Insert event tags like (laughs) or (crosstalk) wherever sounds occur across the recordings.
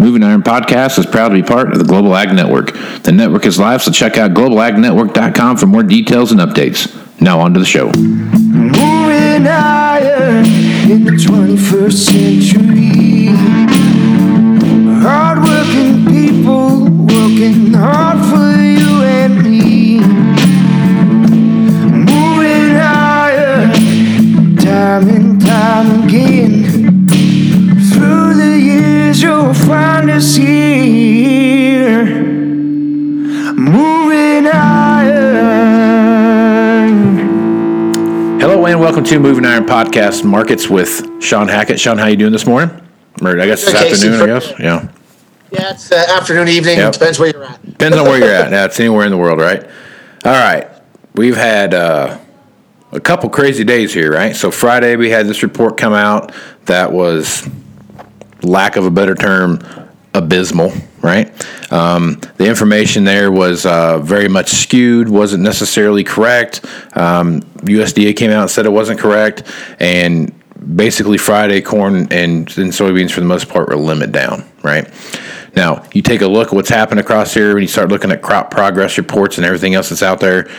Moving Iron Podcast is proud to be part of the Global Ag Network. The network is live, so check out globalagnetwork.com for more details and updates. Now on to the show. Moving iron in the 21st century. Hardworking people working hard for you and me. Moving iron time and time again. Through the years, you'll find us here. Moving iron. Hello and welcome to Moving Iron Podcast Markets with Shawn Hackett. Shawn, how you doing this morning? Or I guess this Okay, so afternoon, I guess. Yeah. Yeah, it's uh, afternoon, evening. Yep. Depends where you're at. Depends on where you're at. Now, it's anywhere in the world, right? All right. We've had uh, a couple crazy days here, right? So Friday we had this report come out that was, lack of a better term, abysmal, right? Um, the information there was uh, very much skewed, wasn't necessarily correct. Um, USDA came out and said it wasn't correct, and basically Friday corn and, and soybeans for the most part were limit down, right? Now you take a look at what's happened across here when you start looking at crop progress reports and everything else that's out there.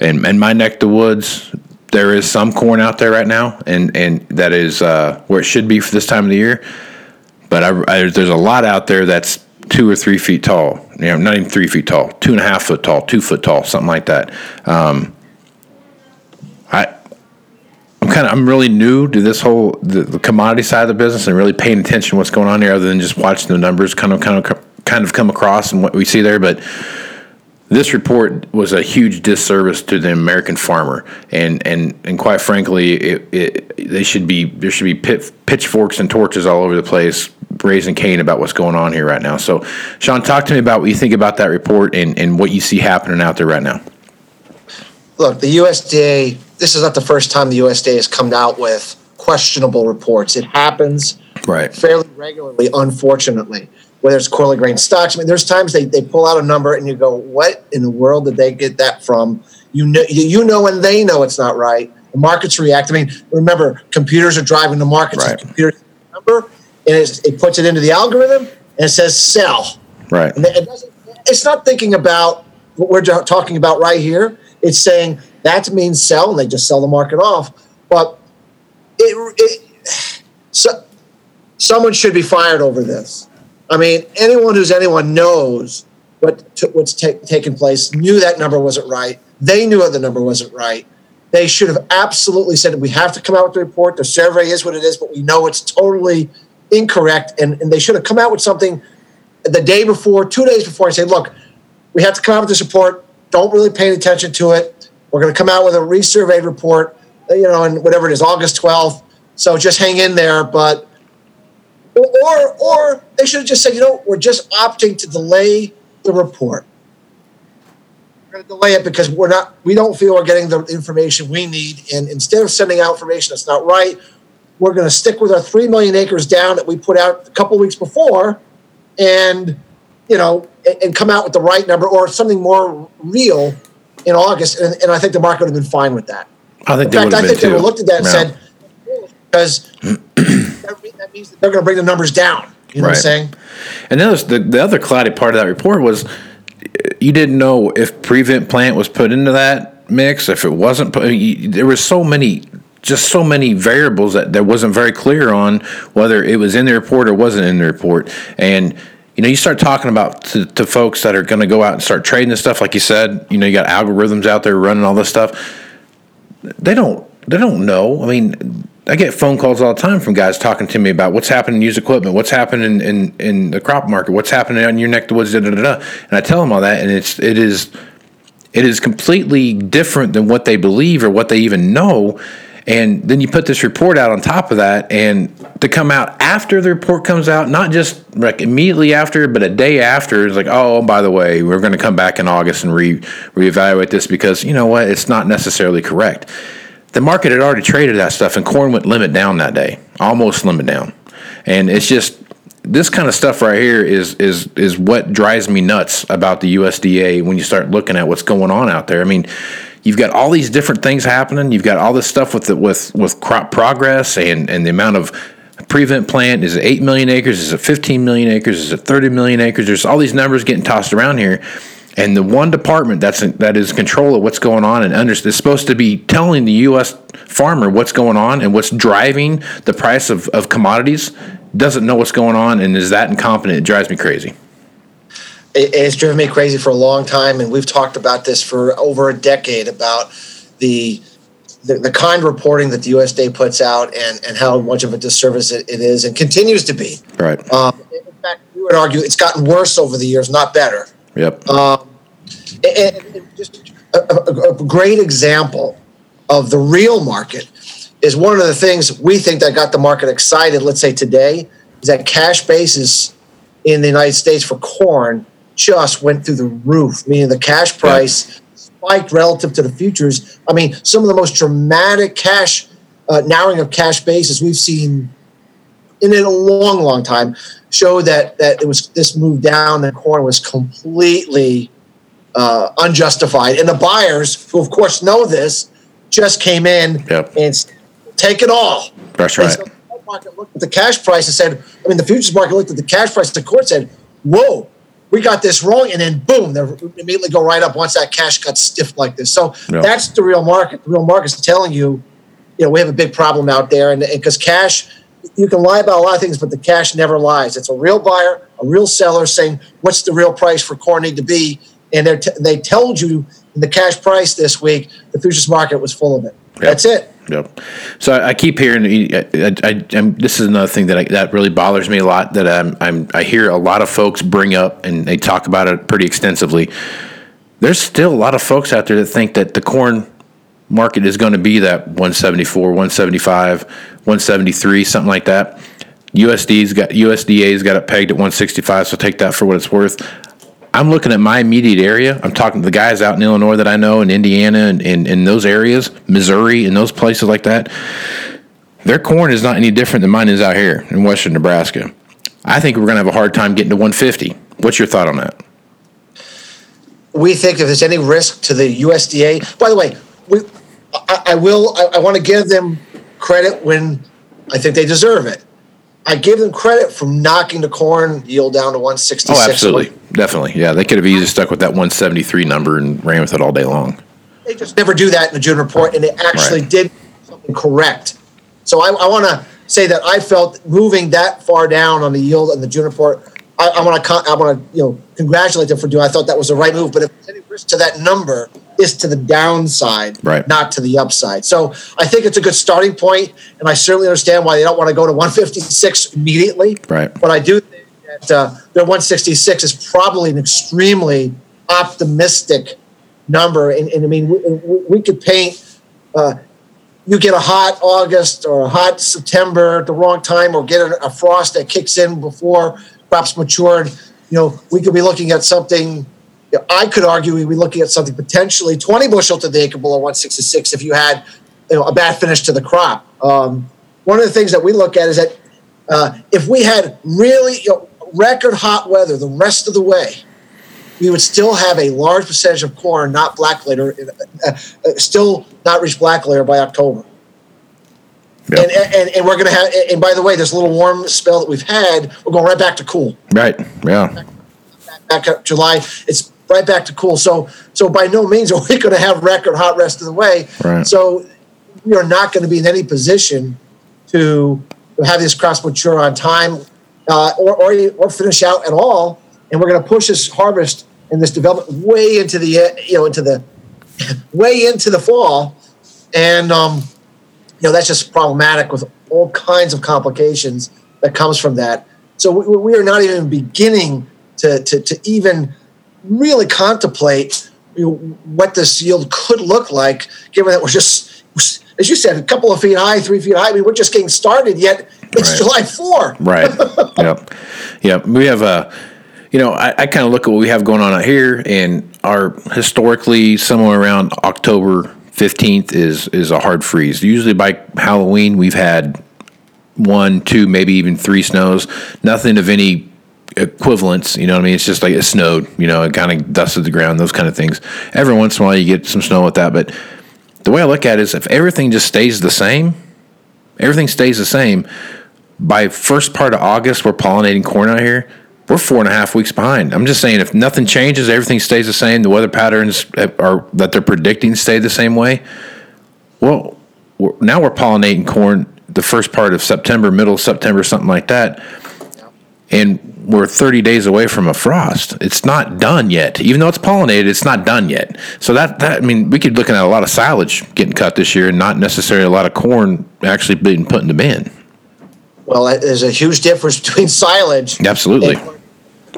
And in my neck of the woods, there is some corn out there right now, and and that is uh, where it should be for this time of the year but I, I, there's a lot out there that's two or three feet tall. You know, not even three feet tall, two and a half foot tall, two foot tall, something like that. Um, I, I'm kind of, I'm really new to this whole the, the commodity side of the business and really paying attention to what's going on here, other than just watching the numbers kind of, kind of, kind of come across and what we see there. But this report was a huge disservice to the American farmer, and and and quite frankly, it, it they should be there should be pit, pitchforks and torches all over the place raising Cain about what's going on here right now. So, Shawn, talk to me about what you think about that report and and what you see happening out there right now. Look, the USDA, this is not the first time the USDA has come out with questionable reports. It happens Right. fairly regularly, unfortunately, whether it's quarterly grain stocks. I mean, there's times they, they pull out a number and you go, what in the world did they get that from? You know, you, know, and they know it's not right. The markets react. I mean, remember, computers are driving the markets. Right. The computer number, and it's, it puts it into the algorithm, and it says sell. Right. And it doesn't, it's not thinking about what we're talking about right here. It's saying that means sell, and they just sell the market off. But it, it (sighs) so, someone should be fired over this. I mean, anyone who's anyone knows what t- what's ta- taken place. Knew that number wasn't right. They knew the number wasn't right. They should have absolutely said we have to come out with the report. The survey is what it is, but we know it's totally incorrect, and, and they should have come out with something the day before, two days before, and say, look, we have to come out with this report. Don't really pay attention to it. We're going to come out with a resurveyed report, you know, and whatever it is, August 12th. So just hang in there. But, or, or they should have just said, you know, we're just opting to delay the report. We're going to delay it because we're not, we don't feel we're getting the information we need. And instead of sending out information that's not right, we're going to stick with our 3 million acres down that we put out a couple weeks before and you know and, come out with the right number or something more real in August, and, and I think the market would have been fine with that. I think In fact, I think they would have looked at that and Yeah. said, because that that means that they're going to bring the numbers down. You know what I'm saying? And then the, the other cloudy part of that report was you didn't know if prevent plant was put into that mix, if it wasn't put. you- There was so many, just so many variables that that wasn't very clear on whether it was in the report or wasn't in the report. And you know, you start talking about to, to folks that are going to go out and start trading this stuff, like you said. You know, you got algorithms out there running all this stuff. They don't. They don't know. I mean, I get phone calls all the time from guys talking to me about what's happening in used equipment, what's happening in, in the crop market, what's happening on your neck of the woods, da, da, da, da. and I tell them all that, and it's it is it is completely different than what they believe or what they even know. And then you put this report out on top of that, and to come out after the report comes out, not just like immediately after, but a day after, it's like, oh, by the way, we're going to come back in August and re reevaluate this because you know what, it's not necessarily correct. The market had already traded that stuff, and corn went limit down that day, almost limit down, and it's just this kind of stuff right here is is is what drives me nuts about the USDA when you start looking at what's going on out there. I mean, you've got all these different things happening. You've got all this stuff with the, with with crop progress and and the amount of prevent plant? Is it 8 million acres? Is it 15 million acres? Is it 30 million acres? There's all these numbers getting tossed around here. And the one department that's that is control of what's going on and under, is supposed to be telling the U.S. farmer what's going on and what's driving the price of, of commodities doesn't know what's going on and is that incompetent. It drives me crazy. It, it's driven me crazy for a long time, and we've talked about this for over a decade about the the, the kind reporting that the USDA puts out and, and how much of a disservice it, it is and continues to be. Right. Um, in fact, we would argue it's gotten worse over the years, not better. Yep. Um, and, and just a, a, a great example of the real market is one of the things we think that got the market excited. Let's say today is that cash basis in the United States for corn just went through the roof, meaning the cash price spiked relative to the futures. I mean, some of the most dramatic cash uh, narrowing of cash basis we've seen in a long, long time show that that it was this move down in corn was completely uh, unjustified, and the buyers, who of course know this, just came in Yep. and take it all. That's right. so the market looked at the cash price and said, I mean, the futures market looked at the cash price. The court said, "Whoa, we got this wrong," and then boom, they immediately go right up once that cash got stiff like this. So Yeah. that's the real market. The real market's telling you, you know, we have a big problem out there, and because cash, you can lie about a lot of things, but the cash never lies. It's a real buyer, a real seller saying, "What's the real price for corn need to be?" And they t- they told you in the cash price this week, the futures market was full of it. That's it. Yep. So I, keep hearing. I, I, I, this is another thing that I, that really bothers me a lot. That I'm, I'm I hear a lot of folks bring up and they talk about it pretty extensively. There's still a lot of folks out there that think that the corn market is going to be that 174, 175, 173, something like that. USD's got USDA's got it pegged at 165. So take that for what it's worth. I'm looking at my immediate area. I'm talking to the guys out in Illinois that I know, in Indiana, and in, in those areas, Missouri, and those places like that. Their corn is not any different than mine is out here in western Nebraska. I think we're going to have a hard time getting to 150. What's your thought on that? we think if there's any risk to the USDA. By the way, we, I, I will. I, I want to give them credit when I think they deserve it. I give them credit for knocking the corn yield down to 166. Oh, absolutely, definitely. Yeah, they could have easily stuck with that 173 number and ran with it all day long. They just never do that in the June report, and they actually Right. did something correct. So I, I want to say that I felt moving that far down on the yield in the June report. I, I want to I want to you know congratulate them for doing. I thought that was the right move. But if there's any risk to that number, is to the downside, Right. not to the upside. So I think it's a good starting point, and I certainly understand why they don't want to go to 156 immediately. Right. But I do think that uh, their 166 is probably an extremely optimistic number. And, and I mean, we, we- could paint. Uh, you get a hot August or a hot September at the wrong time, or get a, a frost that kicks in before crops matured. You know, we could be looking at something. you know, I could argue we'd be looking at something potentially 20 bushel to the acre below 166 if you had, you know, a bad finish to the crop. Um, one of the things that we look at is that uh, if we had really you know, record hot weather the rest of the way, we would still have a large percentage of corn not black layer, uh, uh, still not reach black layer by October. Yeah. And, and, and we're going to have, and by the way, this little warm spell that we've had, we're going right back to cool. Right. Yeah. Back up July, it's right back to cool. So, so by no means are we (laughs) going to have record hot rest of the way. Right. So we are not going to be in any position to have these crops mature on time uh, or, or, or finish out at all. And we're going to push this harvest and this development way into the, you know, into the, (laughs) way into the fall. And, um, you know, that's just problematic with all kinds of complications that comes from that. So we, we are not even beginning to, to, to even really contemplate you know, what this yield could look like, given that we're just, as you said, a couple of feet high, three feet high. I mean, we're just getting started yet. It's Right. July 4. Right. (laughs) yep. Yep. We have a, you know, I, I kind of look at what we have going on out here, and are historically somewhere around October fifteenth is is a hard freeze. Usually by Halloween we've had one, two, maybe even three snows. Nothing of any equivalence. You know what I mean? It's just like it snowed. You know, it kind of dusted the ground. Those kind of things. Every once in a while you get some snow with that, but the way I look at it is if everything just stays the same, everything stays the same by first part of August, we're pollinating corn out here. We're four and a half weeks behind. I'm just saying, if nothing changes, everything stays the same. The weather patterns are that they're predicting stay the same way. Well, we're, now we're pollinating corn the first part of September, middle of September, something like that, and we're 30 days away from a frost. It's not done yet, even though it's pollinated. It's not done yet. So that that I mean, we could be looking at a lot of silage getting cut this year, and not necessarily a lot of corn actually being put in the bin. Well, there's a huge difference (laughs) between silage. Absolutely. And,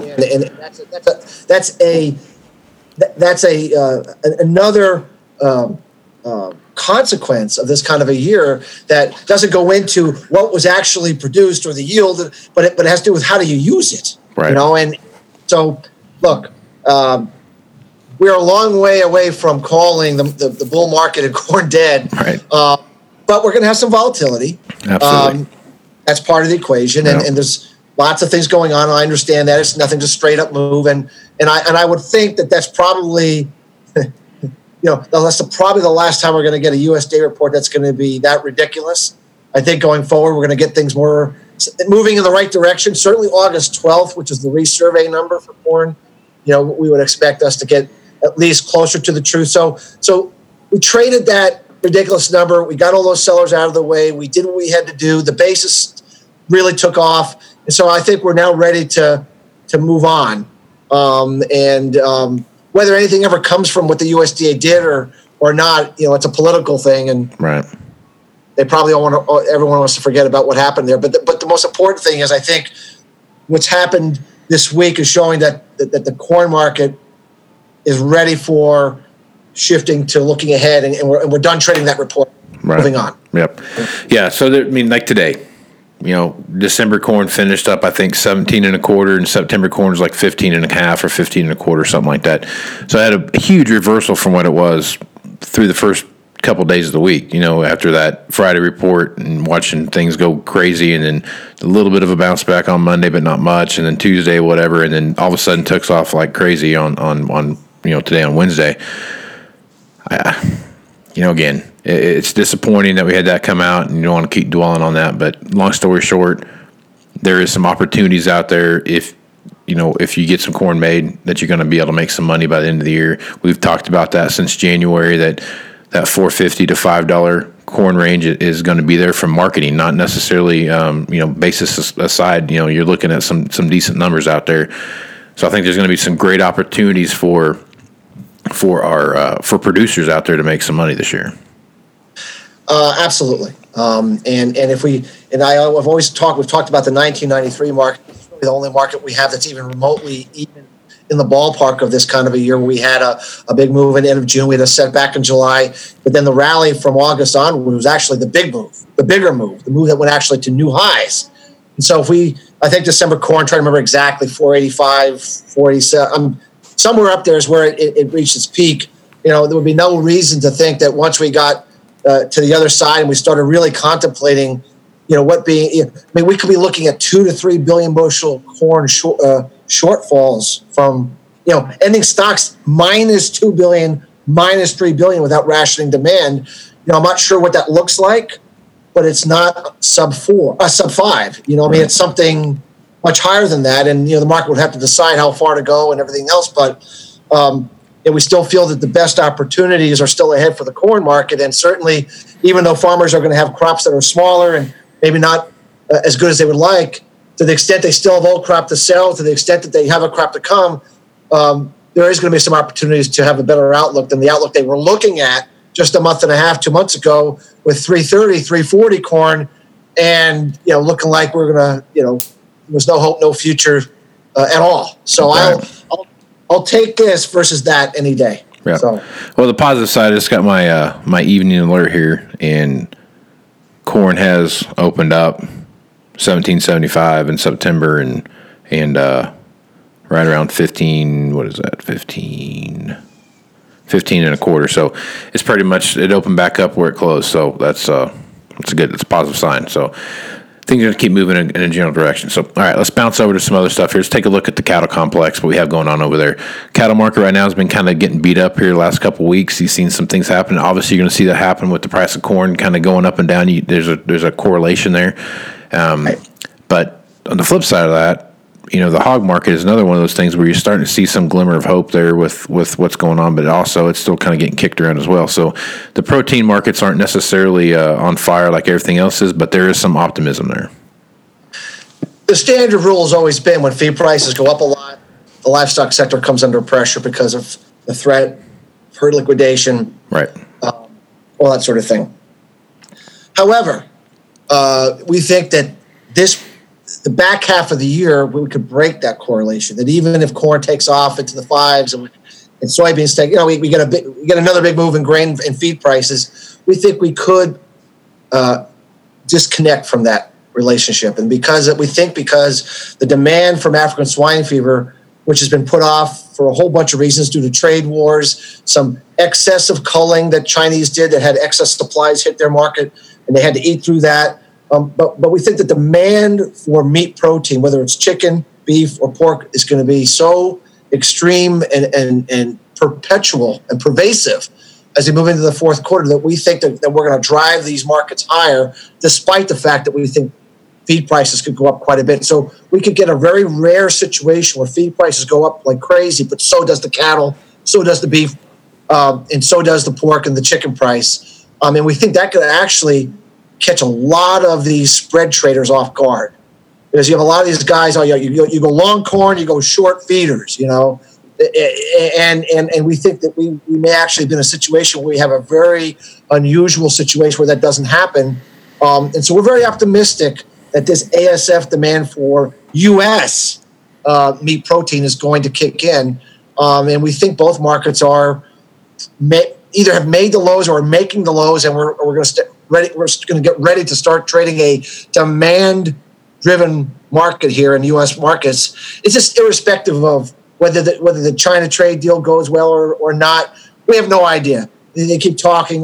and that's a, that's a that's a that's a uh, another um, uh, consequence of this kind of a year that doesn't go into what was actually produced or the yield, but it, but it has to do with how do you use it. Right. You know, and so look, um, we're a long way away from calling the, the, the bull market and corn dead. Right. Uh, but we're going to have some volatility. Absolutely. Um, that's part of the equation, and, and there's lots of things going on. I understand that it's nothing just straight up move, and and I and I would think that that's probably, (laughs) you know, that's probably the last time we're going to get a USDA report that's going to be that ridiculous. I think going forward we're going to get things more moving in the right direction. Certainly August 12th, which is the resurvey number for corn, you know, we would expect us to get at least closer to the truth. So so we traded that ridiculous number. We got all those sellers out of the way. We did what we had to do. The basis really took off, and so I think we're now ready to to move on. Um, and um, whether anything ever comes from what the USDA did or or not, you know, it's a political thing, and right. they probably don't want to. Everyone wants to forget about what happened there. But the, but the most important thing is, I think, what's happened this week is showing that that, that the corn market is ready for shifting to looking ahead, and, and, we're, and we're done trading that report. Right. Moving on. Yep. Yeah. So there, I mean, like today, you know, December corn finished up, I think 17 and a quarter, and September corn was like 15 and a half or 15 and a quarter, something like that. So I had a huge reversal from what it was through the first couple days of the week, you know, after that Friday report and watching things go crazy and then a little bit of a bounce back on Monday, but not much. And then Tuesday, whatever. And then all of a sudden took off like crazy on, on, on, you know, today on Wednesday. You know, again, it's disappointing that we had that come out, and you don't want to keep dwelling on that. But long story short, there is some opportunities out there if you know if you get some corn made that you're going to be able to make some money by the end of the year. We've talked about that since January that that 450 to five dollar corn range is going to be there from marketing, not necessarily um, you know basis aside. You know, you're looking at some some decent numbers out there. So I think there's going to be some great opportunities for for our uh, for producers out there to make some money this year. Uh, absolutely. Um, and and if we and I, I've always talked. We've talked about the 1993 market. It's really the only market we have that's even remotely even in the ballpark of this kind of a year. We had a, a big move in the end of June. We had a setback in July, but then the rally from August onward was actually the big move, the bigger move, the move that went actually to new highs. And so if we, I think December corn, trying to remember exactly 485, 487. I'm somewhere up there is where it, it, reached its peak. You know, there would be no reason to think that once we got uh, to the other side and we started really contemplating, you know, what being, I mean, we could be looking at two to three billion bushel corn short, uh, shortfalls from, you know, ending stocks minus two billion, minus three billion without rationing demand. You know, I'm not sure what that looks like, but it's not sub four, uh, sub five. You know, I mean, it's something much higher than that, and you know, the market would have to decide how far to go and everything else. But um, and we still feel that the best opportunities are still ahead for the corn market. And certainly, even though farmers are going to have crops that are smaller and maybe not uh, as good as they would like, to the extent they still have old crop to sell, to the extent that they have a crop to come, um, there is going to be some opportunities to have a better outlook than the outlook they were looking at just a month and a half, two months ago with 330, 340 corn, and you know, looking like we're going to, you know, there's no hope, no future uh, at all. So. I'll, I'll I'll take this versus that any day. Yeah. So Well, the positive side, I just got my uh, my evening alert here, and corn has opened up 1775 in September, and and uh, right around 15. What is that? 15. 15 and a quarter. So it's pretty much it opened back up where it closed. So that's uh that's a good it's a positive sign. So things are going to keep moving in, in a general direction. So, all right, let's bounce over to some other stuff here. Let's take a look at the cattle complex, what we have going on over there. Cattle market right now has been kind of getting beat up here the last couple of weeks. You've seen some things happen. Obviously, you're going to see that happen with the price of corn kind of going up and down. You, there's a there's a correlation there. Um, but on the flip side of that, you know, the hog market is another one of those things where you're starting to see some glimmer of hope there with with what's going on, but also it's still kind of getting kicked around as well. So the protein markets aren't necessarily uh, on fire like everything else is, but there is some optimism there. The standard rule has always been when feed prices go up a lot, the livestock sector comes under pressure because of the threat, herd liquidation, Right. all that sort of thing. However, uh, we think that this, the back half of the year, we could break that correlation. That even if corn takes off into the fives and, and soybeans take, you know, we, we get a we get another big move in grain and feed prices. We think we could uh, disconnect from that relationship, and because we think because the demand from African swine fever, which has been put off for a whole bunch of reasons due to trade wars, some excessive culling that Chinese did that had excess supplies hit their market, and they had to eat through that. Um, but but we think the demand for meat protein, whether it's chicken, beef, or pork, is going to be so extreme and and and perpetual and pervasive as we move into the fourth quarter that we think that, that we're going to drive these markets higher, despite the fact that we think feed prices could go up quite a bit. So we could get a very rare situation where feed prices go up like crazy, but so does the cattle, so does the beef, um, and so does the pork and the chicken price. Um, and we think that could actually catch a lot of these spread traders off guard because you have a lot of these guys. Oh, you go, you go long corn, you go short feeders, you know, and and and we think that we we may actually be in a situation where we have a very unusual situation where that doesn't happen. Um, and so we're very optimistic that this ASF demand for U.S. Uh, meat protein is going to kick in, um, and we think both markets are ma- either have made the lows or are making the lows, and we're, we're going to st- ready. We're going to get ready to start trading a demand-driven market here in U.S. markets. It's just irrespective of whether the, whether the China trade deal goes well or, or not. We have no idea. They, keep talking.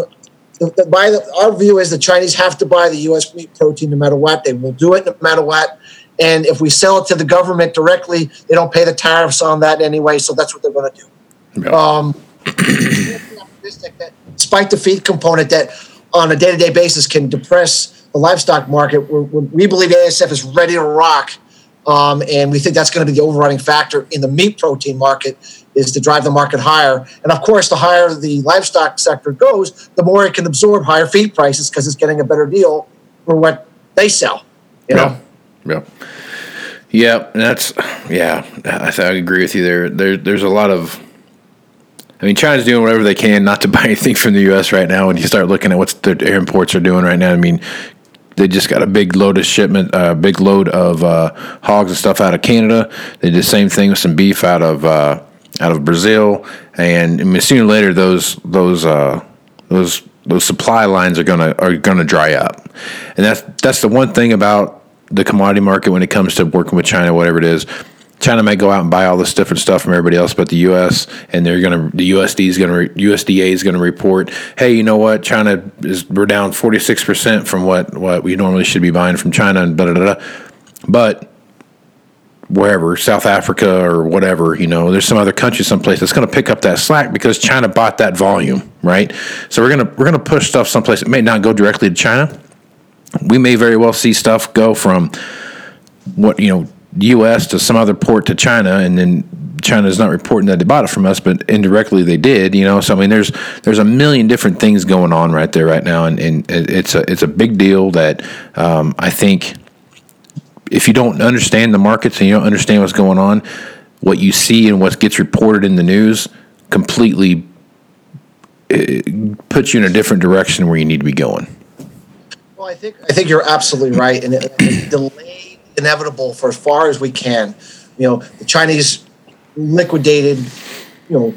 The, the, by the, our view is the Chinese have to buy the U.S. meat protein no matter what. They will do it no matter what. And if we sell it to the government directly, they don't pay the tariffs on that anyway. So that's what they're going to do. Yeah. Um, (clears throat) that despite the feed component that on a day-to-day basis can depress the livestock market, we're, we're, we believe ASF is ready to rock. Um, and we think that's going to be the overriding factor in the meat protein market is to drive the market higher. And of course, the higher the livestock sector goes, the more it can absorb higher feed prices because it's getting a better deal for what they sell. You know, Yeah. Yeah. Yeah, that's yeah. I, I agree with you there. There, there's a lot of. I mean, China's doing whatever they can not to (laughs) buy anything from the U.S. right now. When you start looking at what their imports are doing right now, I mean, they just got a big load of shipment, a uh, big load of uh, hogs and stuff out of Canada. They did the same thing with some beef out of uh, out of Brazil, and I mean, sooner or later those those uh, those those supply lines are gonna are gonna dry up, and that's that's the one thing about the commodity market when it comes to working with China, whatever it is. China may go out and buy all this different stuff from everybody else, but the U.S. and they're going to the USD is going to USDA is going to report, hey, you know what? China is we're down forty six percent from what what we normally should be buying from China and blah, blah, blah, blah. but wherever South Africa or whatever, you know, there's some other country, someplace that's going to pick up that slack because China bought that volume, right? So we're gonna we're gonna push stuff someplace. It may not go directly to China. We may very well see stuff go from what you know U.S. to some other port to China, and then China is not reporting that they bought it from us, but indirectly they did. You know, so I mean, there's there's a million different things going on right there right now, and, and it's a it's a big deal that um, I think if you don't understand the markets and you don't understand what's going on, what you see and what gets reported in the news completely uh, puts you in a different direction where you need to be going. Well, I think I think you're absolutely right, and it, inevitable for as far as we can. You know, the Chinese liquidated, you know,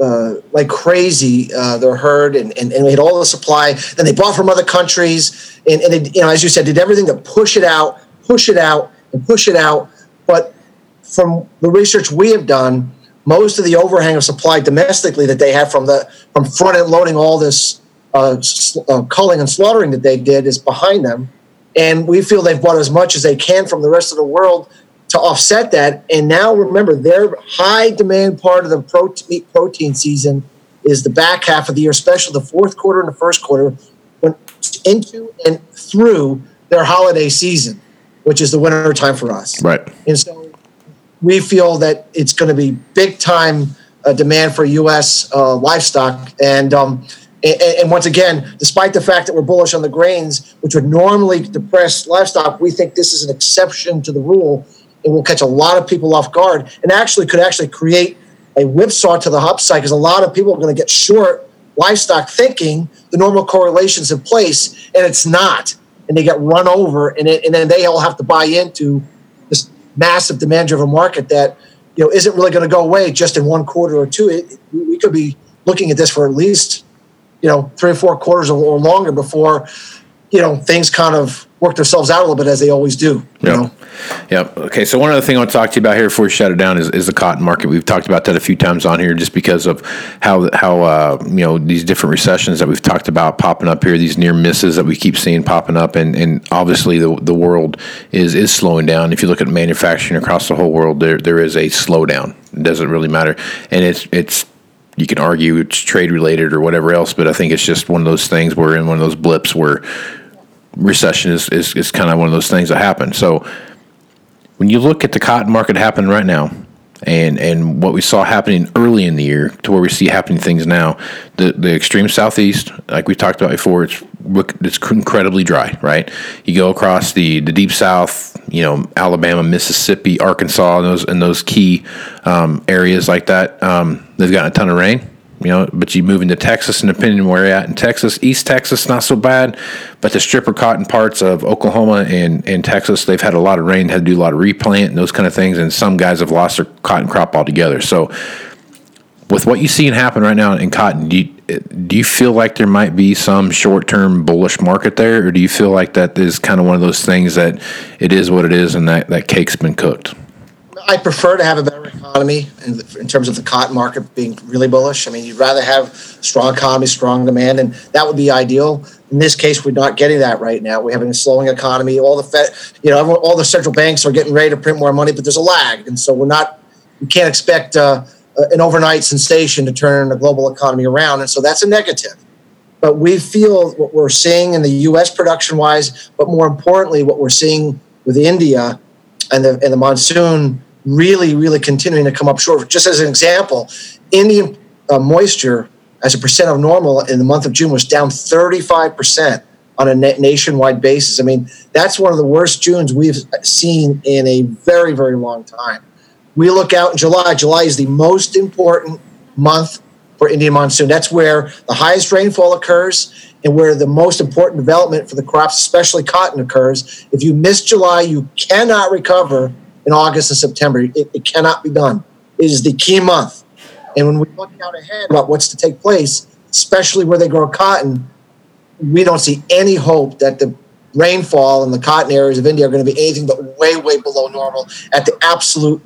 uh, like crazy uh, their herd, and, and and we had all the supply. Then they bought from other countries, and and it, you know, as you said, did everything to push it out, push it out, and push it out. But from the research we have done, most of the overhang of supply domestically that they have from the from front end loading all this uh, uh, culling and slaughtering that they did is behind them. And we feel they've bought as much as they can from the rest of the world to offset that. And now remember, their high demand part of the protein, meat protein season is the back half of the year, especially the fourth quarter and the first quarter, when into and through their holiday season. which is the winter time for us. Right. And so we feel that it's going to be big time uh, demand for U.S. Uh, livestock. And, um, and, once again, despite the fact that we're bullish on the grains, which would normally depress livestock, we think this is an exception to the rule. It will catch a lot of people off guard and actually could actually create a whipsaw to the upside because a lot of people are going to get short livestock thinking the normal correlation's in place and it's not. And they get run over and, it, and then they all have to buy into this massive demand driven market that you know isn't really going to go away just in one quarter or two. It, we could be looking at this for at least you know three or four quarters or longer before you know things kind of work themselves out a little bit as they always do. You Yep. know? Yep. Okay. So one other thing I want to talk to you about here before we shut it down is, is the cotton market. We've talked about that a few times on here, just because of how how uh, you know these different recessions that we've talked about popping up here, these near misses that we keep seeing popping up, and, and obviously the the world is is slowing down. If you look at manufacturing across the whole world, there there is a slowdown. It doesn't really matter, and it's it's you can argue it's trade related or whatever else, but I think it's just one of those things. We're in one of those blips where recession is, is, is kind of one of those things that happen. So when you look at the cotton market happening right now and and what we saw happening early in the year to where we see happening things now, the the extreme southeast, like we talked about before, it's it's incredibly dry, right? You go across the the deep south, you know, Alabama, Mississippi, Arkansas, and those and those key um, areas like that, um, they've gotten a ton of rain you know, but you move into Texas, and depending on where you're at in Texas, East Texas, not so bad, but the stripper cotton parts of Oklahoma and, and Texas, they've had a lot of rain, had to do a lot of replant and those kind of things, and some guys have lost their cotton crop altogether. So, with what you see happen right now in cotton, do you, do you feel like there might be some short term bullish market there, or do you feel like that is kind of one of those things that it is what it is and that, that cake's been cooked? I prefer to have a better economy in, in terms of the cotton market being really bullish. I mean, you'd rather have strong economy, strong demand, and that would be ideal. In this case, we're not getting that right now. We're having a slowing economy. All the Fed, you know, everyone, all the central banks are getting ready to print more money, but there's a lag, and so we're not. We can't expect uh, an overnight sensation to turn the global economy around, and so that's a negative. But we feel what we're seeing in the U.S. production-wise, but more importantly, what we're seeing with India and the and the monsoon really, really continuing to come up short. Just as an example, Indian uh, moisture as a percent of normal in the month of June was down 35% on a na- nationwide basis. I mean, that's one of the worst Junes we've seen in a very, very long time. We look out in July. July is the most important month for Indian monsoon. That's where the highest rainfall occurs and where the most important development for the crops, especially cotton, occurs. If you miss July, you cannot recover in August and September. It, it cannot be done. It is the key month. And when we look out ahead about what's to take place, especially where they grow cotton, we don't see any hope that the rainfall in the cotton areas of India are going to be anything but way, way below normal at the absolute,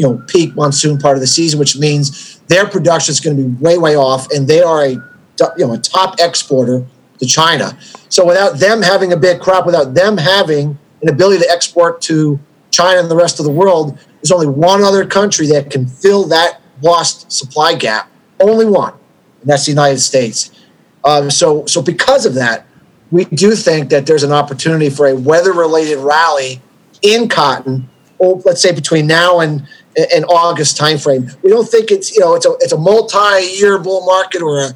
you know, peak monsoon part of the season, which means their production is going to be way, way off, and they are a, you know, a top exporter to China. So without them having a big crop, without them having an ability to export to China and the rest of the world, there's only one other country that can fill that lost supply gap. Only one, and that's the United States. Um, so, so because of that, we do think that there's an opportunity for a weather-related rally in cotton. Oh, let's say between now and and August timeframe. We don't think it's you know it's a it's a multi-year bull market or a,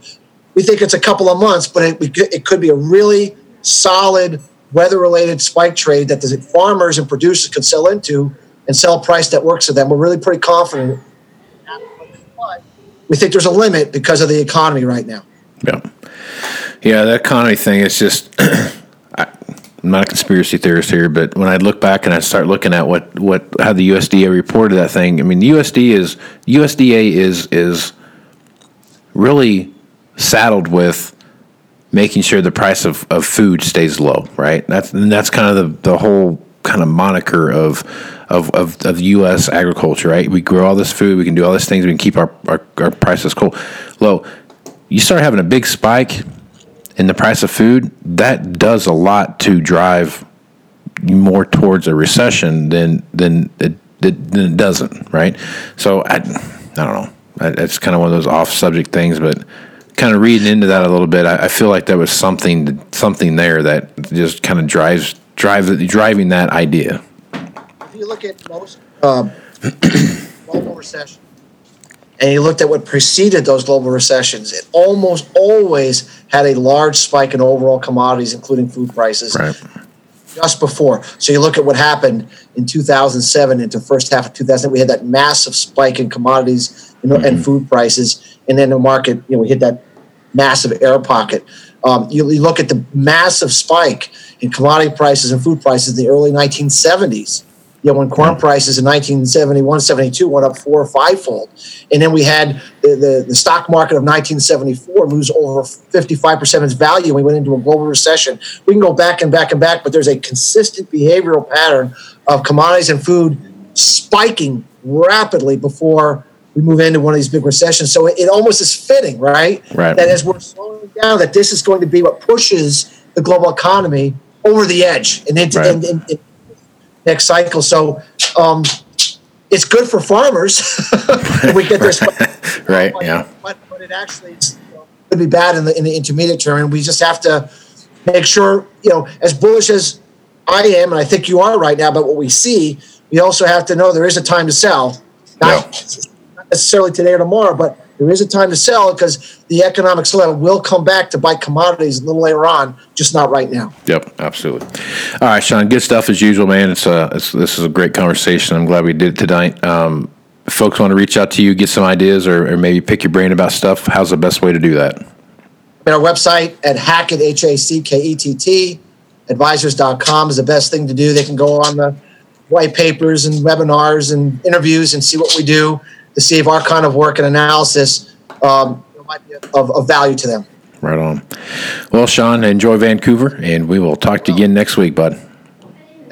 we think it's a couple of months, but it, it could be a really solid weather-related spike trade that the farmers and producers can sell into and sell price that works for them. We're really pretty confident. We think there's a limit because of the economy right now. Yeah. Yeah, that economy thing is just. (clears throat) I'm not a conspiracy theorist here, but when I look back and I start looking at what, what how the USDA reported that thing, I mean, the USD is USDA is is really saddled with making sure the price of, of food stays low, right? That's and that's kind of the, the whole kind of moniker of, of of of U.S. agriculture, right? We grow all this food, we can do all these things, we can keep our our, our prices cool, low. You start having a big spike in the price of food, that does a lot to drive more towards a recession than than it, than it doesn't, right? So I, I don't know. It's kind of one of those off subject things, but kind of reading into that a little bit, I, I feel like there was something something there that just kind of drives drive driving that idea? If you look at most um, (clears throat) global recession, and you looked at what preceded those global recessions, it almost always had a large spike in overall commodities, including food prices. Right. Just before, so you look at what happened in 2007 into first half of 2000, we had that massive spike in commodities you know, and food prices, and then the market, you know, we hit that massive air pocket. Um, you, you look at the massive spike in commodity prices and food prices in the early 1970s. You know, when corn prices in 1971, 72 went up four or fivefold. And then we had the, the, the stock market of 1974 lose over 55% of its value. We went into a global recession. We can go back and back and back, but there's a consistent behavioral pattern of commodities and food spiking rapidly before we move into one of these big recessions. So it, it almost is fitting, right? Right. That as we're slowing down, that this is going to be what pushes the global economy over the edge and into Right. and, and, and next cycle. So um, it's good for farmers. (laughs) we get this, (laughs) Right. but, Yeah. but, but it actually is, you know, could be bad in the in the intermediate term, and we just have to make sure, you know, as bullish as I am, and I think you are right now, but what we see, we also have to know there is a time to sell. Not, not necessarily today or tomorrow, but there is a time to sell because the economic slowdown will come back to bite commodities a little later on, just not right now. Yep, absolutely. All right, Shawn, good stuff as usual, man. It's uh, it's, this is a great conversation. I'm glad we did it tonight. Um, folks want to reach out to you, get some ideas, or, or maybe pick your brain about stuff. How's the best way to do that? our website at hackett h-a-c-k-e-t-t advisors.com is the best thing to do they can go on the white papers and webinars and interviews and see what we do to see if our kind of work and analysis um, might be of, of value to them Right on. Well, Shawn, enjoy Vancouver, and we will talk to you again next week, bud.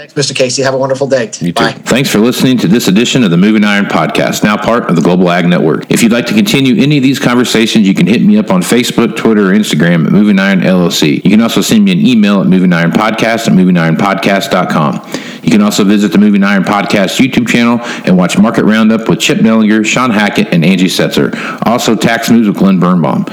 Thanks mr casey have a wonderful day You too. Thanks for listening to this edition of the Moving Iron Podcast, now part of the Global Ag Network. If you'd like to continue any of these conversations, you can hit me up on Facebook, Twitter, or Instagram at Moving Iron LLC. You can also send me an email at Moving Iron Podcast at movingironpodcast.com. You can also visit the Moving Iron Podcast YouTube channel and watch Market Roundup with Chip Nellinger, Shawn Hackett, and Angie Setzer. Also, Tax News with Glenn Birnbaum.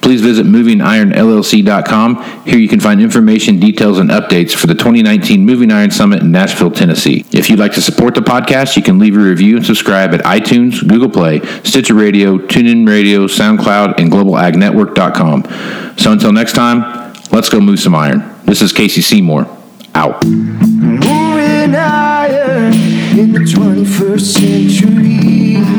Please visit movingironllc.com. Here you can find information, details, and updates for the 2019 Moving Iron Summit in Nashville, Tennessee. If you'd like to support the podcast, you can leave a review and subscribe at iTunes, Google Play, Stitcher Radio, TuneIn Radio, SoundCloud, and globalagnetwork.com. So until next time, let's go move some iron. This is Casey Seymour. Out. Moving higher in the 21st century.